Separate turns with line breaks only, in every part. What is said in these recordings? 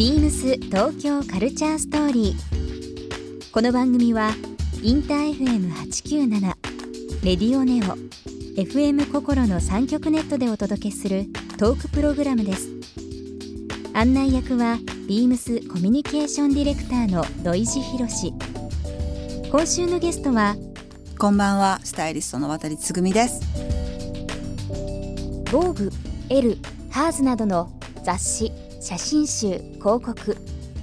ビームス東京カルチャーストーリー。この番組はインター FM897 レディオネオ FM 心の三極ネットでお届けするトークプログラムです。案内役はビームスコミュニケーションディレクターの土井博志。今週のゲストは
こんばんは、スタイリストの渡つぐみです。
ボーグ、エル、ハーズなどの雑誌、写真集、広告、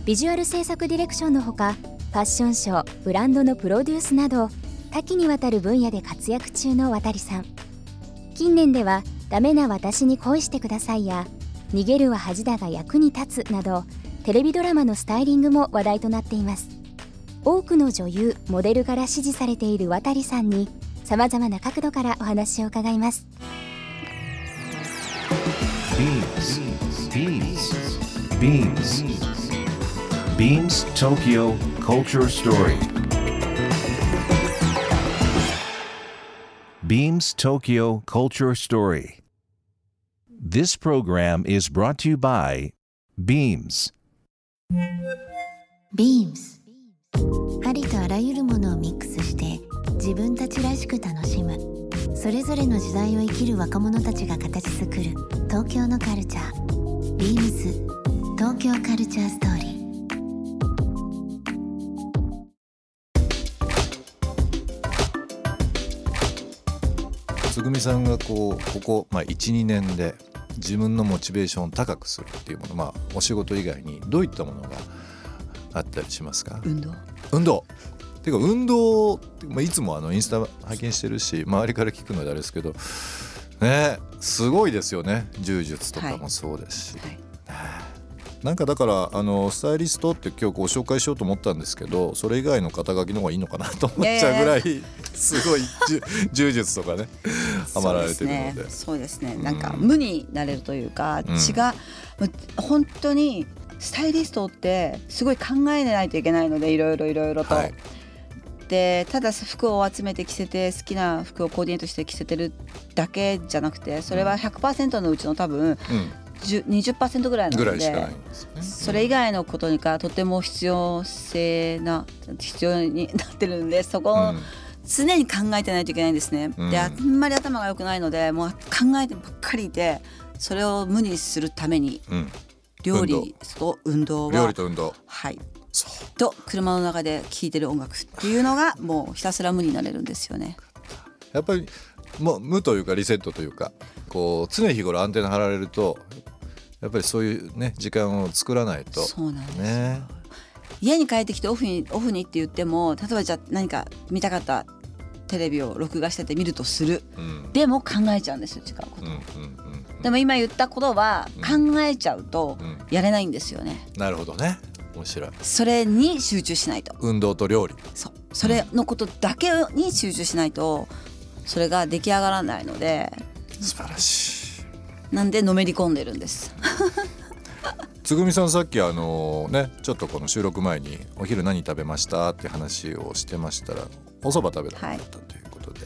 ビジュアル制作ディレクションのほか、ファッションショー、ブランドのプロデュースなど、多岐にわたる分野で活躍中の渡さん。近年では、ダメな私に恋してくださいや、逃げるは恥だが役に立つなど、テレビドラマのスタイリングも話題となっています。多くの女優、モデルから支持されている渡さんに、様々な角度からお話を伺います。
Beams. Beams. Beams. Beams Tokyo Culture Story. Beams Tokyo Culture Story. This program is brought to you by Beams.
ビームスありとあらゆるものをミックスして自分たちらしく楽しむそれぞれの時代を生きる若者たちが形作る東京のカルチャー。ビームス。東京カルチャーストーリー。
つぐみさんがこうここ、まあ、12年で自分のモチベーションを高くするっていうもの、まあ、お仕事以外にどういったものがあったりしますか？
運動。
運動ていうか運動まあ、いつもあのインスタ拝見してるし周りから聞くのであれですけどねすごいですよね。柔術とかもそうですし、
はい。
なんかだからあのスタイリストって今日ご紹介しようと思ったんですけどそれ以外の肩書きの方がいいのかなと思っちゃうぐらいすごい柔術とかねハマられてるので。
そうですね。そうですね。
うん。
なんか無になれるというか、
うん。
本当にスタイリストってすごい考えないといけないのでいろいろいろいろと。
はい
でただ服を集めて着せて好きな服をコーディネートして着せてるだけじゃなくてそれは100%のうちの多分
うん、
10 20%ぐらいなので
ね。
それ以外のことにかとても必要性な必要になってるんでそこを
うん。
常に考えてないといけないんですね。
うん。
であんまり頭が良くないのでもう考えてばっかりいてそれを無にするために
うん、
料理と運動は。
料理と運動。
はいと車の中で聴いてる音楽っていうのがもうひたすら無になれるんですよね。
やっぱりもう無というかリセットというかこう常日頃アンテナ張られるとやっぱりそういうね時間を作らないと。
そうなんですよ。
ね。
家に帰ってきてオフにオフにって言っても例えばじゃあ何か見たかったテレビを録画してて見るとする。
うん。
でも考えちゃうんですよ違うこと、
うんうんうん。
でも今言ったことは考えちゃうと
うん。
やれないんですよね。
なるほどね面白い。
それに集中しないと。
運動と料理。
そう。それのことだけに集中しないとそれが出来上がらないので。
素晴らしい。
なんでのめり込んでるんです。
つぐみさんさっきあのねちょっとこの収録前にお昼何食べました？って話をしてましたらお蕎麦食べたかったということで、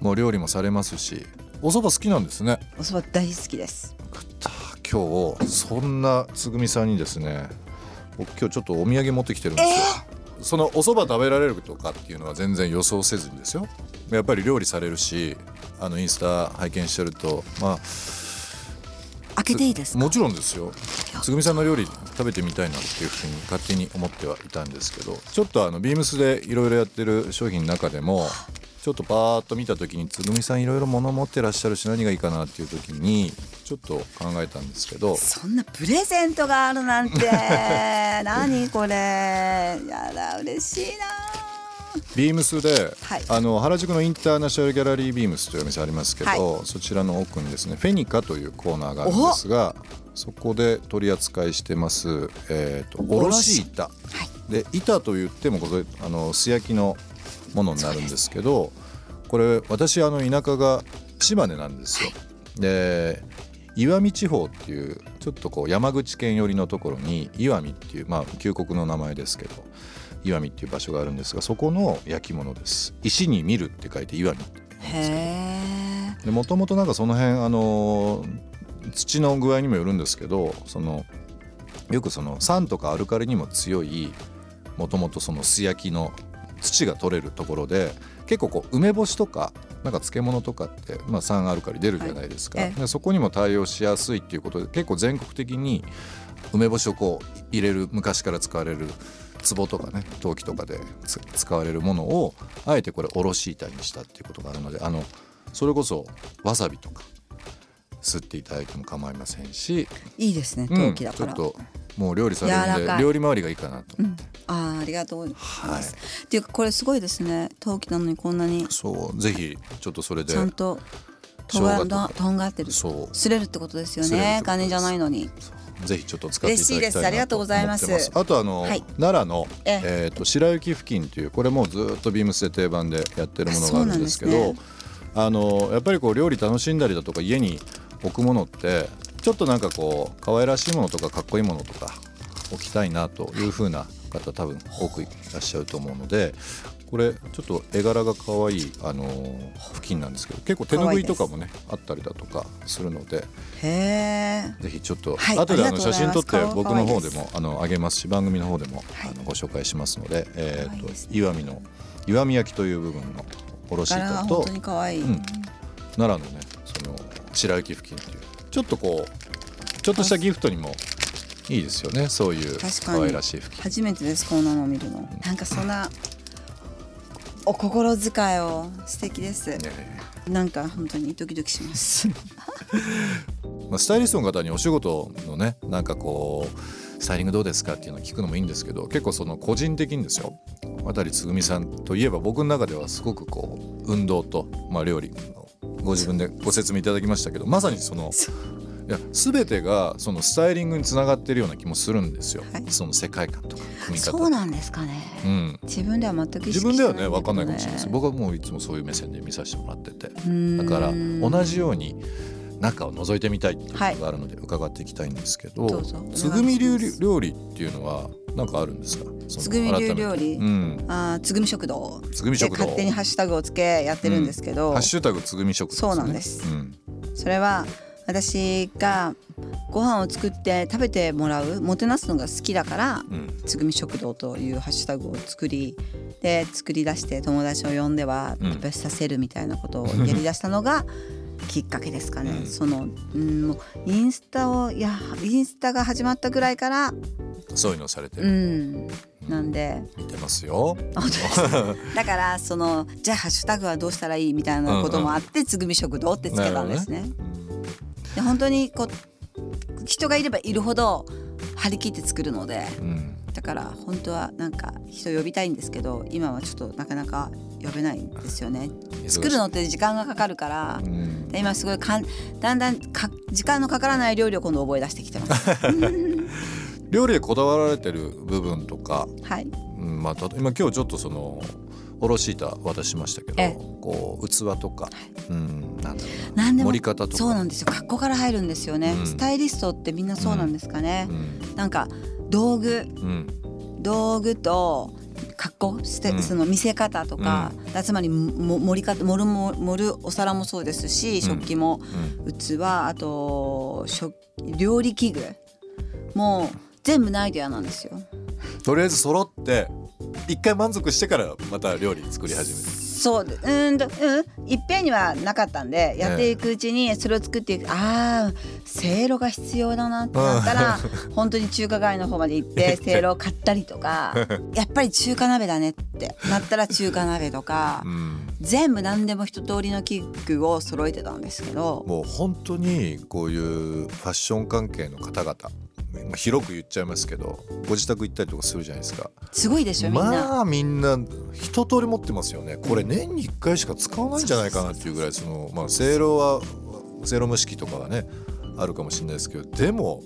もう料理もされますしお蕎麦好きなんですね。
お蕎麦大好きです。
今日そんなつぐみさんにですね僕今日ちょっとお土産持ってきてるんですよ、そのお蕎麦食べられるとかっていうのは全然予想せずにですよ。やっぱり料理されるしあのインスタ拝見してるとまあ
開けていいですか？
もちろんですよ。つぐみさんの料理食べてみたいなっていうふうに勝手に思ってはいたんですけどちょっとあのビームスでいろいろやってる商品の中でもちょっとパーッと見た時につぐみさんいろいろ物持ってらっしゃるし何がいいかなっていう時にちょっと考えたんですけど。
そんなプレゼントがあるなんて。何これ。やだ嬉しいな。
ビームスで、
はい。
あの原宿のインターナショナルギャラリービームスというお店ありますけど、
は
そちらの奥にですねフェニカというコーナーがあるんですがそこで取り扱いしてます、えー、とおろし。板、で板と言ってもこれあの素焼きのものになるんですけどこれ私あの田舎が島根なんですよ。で岩見地方っていうちょっとこう山口県寄りのところに岩見っていうまあ旧国の名前ですけど岩見っていう場所があるんですがそこの焼き物です。石に見るって書いて岩見って。もともとなんかその辺あの土の具合にもよるんですけどそのよくその酸とかアルカリにも強いもともとその素焼きの土が取れるところで結構こう梅干しとかなんか漬物とかって、まあ、酸アルカリ出るじゃないですか、
はい。ええ
でそこにも対応しやすいっていうことで結構全国的に梅干しをこう入れる昔から使われる壺とかね陶器とかでつ使われるものをあえてこれおろし板にしたっていうことがあるのであのそれこそわさびとか吸っていただいても構いませんし、
いいですね
うん
陶器だから、
ちょっともう料理されるんで料理回りがいいかなと。
うん、あーありがとうございます、
はい。
っていうかこれすごいですね。陶器なのにこんなに。
そう。ぜひちょっとそれで。
ちゃんととが
生姜と
んがってる。
そう。
擦れるってことですよね。金じゃないのに。
ぜひちょっと使っていただきたいな
嬉しいです。ありがとうございます。
思ってあとあの、
はい。
奈良の、
え
え。ー、と白雪付近というこれもうずっとビームスで定番でやってるものがあるんですけど
あそうなんで
あのやっぱりこう料理楽しんだりだとか家に置くものってちょっとなんかこう可愛らしいものとかかっこいいものとか置きたいなという風な方多分多くいらっしゃると思うのでこれちょっと絵柄が可愛いあの付近なんですけど結構手ぬぐいとかもねあったりだとかするのでぜひちょっと、
はい
後であの写真撮って僕の方
で
もあの上げますし番組の方でも、
はい。
あのご紹介しますので、えー、と
可愛いです
岩見の岩見焼きという部分のおろし
柄が
板と奈良のねその白雪付近っていうちょっとこうちょっとしたギフトにもいいですよね。そういう可愛らしい付近。
初めてですこんなのを見るの。なんかそんなお心遣いを素敵です。
ね
なんか本当にドキドキします。
まあ、スタイリストの方にお仕事のねなんかこうスタイリングどうですかっていうのを聞くのもいいんですけど結構その個人的にですよ。渡つぐみさんといえば僕の中ではすごくこう運動と、まあ、料理ご自分でご説明いただきましたけどまさにそのいや全てがそのスタイリングにつながってるような気もするんですよ、
はい。
その世界観とか組み方。
そうなんですかね。
うん、
自分では全く意識
自分ではね分かんないかもしれないです。
ね
僕はもういつもそういう目線で見させてもらってて。だから同じように中を覗いてみたいっていうことがあるので伺っていきたいんですけど、
どうぞ。
つぐみ流料理っていうのは何かあるんですか？
つぐみ流料理。
うん。
あーつぐみ食堂。
つぐみ食堂。
で勝手にハッシュタグをつけやってるんですけど、
ハッシュタグつぐみ食堂
そうなんです。
うん。
それは私がご飯を作って食べてもらうもてなすのが好きだから
うん。
つぐみ食堂というハッシュタグを作りで作り出して友達を呼んでは
うん。
食べさせるみたいなことをやりだしたのが きっかけですかね。
うん。
その、うん、もうインスタをいやインスタが始まったぐらいから、
そういうのをされて
う
る、
ん、なんで。
見てますよ。
だからそのじゃあハッシュタグはどうしたらいいみたいなこともあって、つぐみ食堂ってつけたんですね。で本当にこう人がいればいるほど張り切って作るので
うんうん
だから本当はなんか人呼びたいんですけど今はちょっとなかなか呼べないんですよね。作るのって時間がかかるから
うん。
で今すごいかんだんだんか時間のかからない料理を今度覚え出してきてます。
料理でこだわられてる部分とか、
はい。
うんまあ、たと今今日ちょっとそのおろし板渡しましたけ
ええ。
どこう器とか、うん、なんだろう
何でも
盛り方とか。
そうなんですよ。格好から入るんですよね、
うん。
スタイリストってみんなそうなんですかね。
う、ん。
なんか道具。
うん。
道具と格好して、
うん。
その見せ方とか、つまりも盛り方盛るも盛るお皿もそうですし食器も、
うん。
器あと食料理器具もう全部のアイデアなんですよ。
とりあえず揃って一回満足してからまた料理作り始める
そう。うーんとうんいっぺんにはなかったんでやっていくうちにそれを作っていく、ああせいろが必要だなってなったら 本当に中華街の方まで行ってせいろを買ったりとか やっぱり中華鍋だねってなったら中華鍋とか
うん。
全部何でも一通りの器具を揃えてたんですけど
もう本当にこういうファッション関係の方々まあ広く言っちゃいますけどご自宅行ったりとかするじゃないですか。
すごいでしょみんな。
まあみんな一通り持ってますよね。これ年に1回しか使わないんじゃないかなっていうぐらいそのまあせいろはせいろ蒸し器とかはねあるかもしれないですけどでも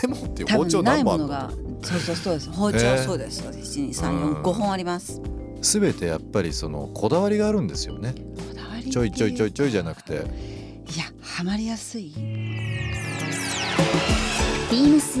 でもっていう
多
包丁
分ない
何本あ
もの？
るの
がそうそうそうです。包丁、
ね
そうです。そうです1 2 3
うん。
4 5本あります。
全てやっぱりそのこだわりがあるんですよね。
こだわり
ちょいちょいちょ
い
いちょいじゃなくて。
いやハマりやすい。
ビームス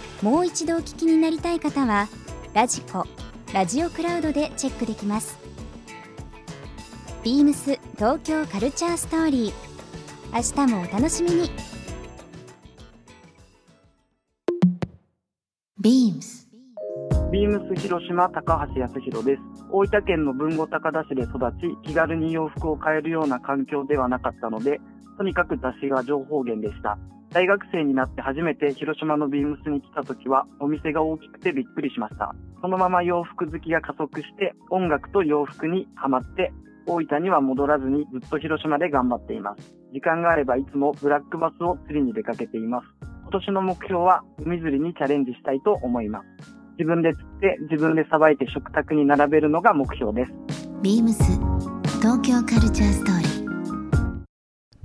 もう一度お聞きになりたい方はラジコラジオクラウドでチェックできますビームス東京カルチャーストーリー明日もお楽しみに
ビームス
ビームス広島高橋康弘です。大分県の豊後高田市で育ち、気軽に洋服を買えるような環境ではなかったので、とにかく雑誌が情報源でした。大学生になって初めて広島のビームスに来た時は、お店が大きくてびっくりしました。そのまま洋服好きが加速して、音楽と洋服にハマって、大分には戻らずにずっと広島で頑張っています。時間があればいつもブラックバスを釣りに出かけています。今年の目標は海釣りにチャレンジしたいと思います。自分で釣って自分でさばいて食卓に並べるのが目標です。
ビームス東京カルチャーストーリー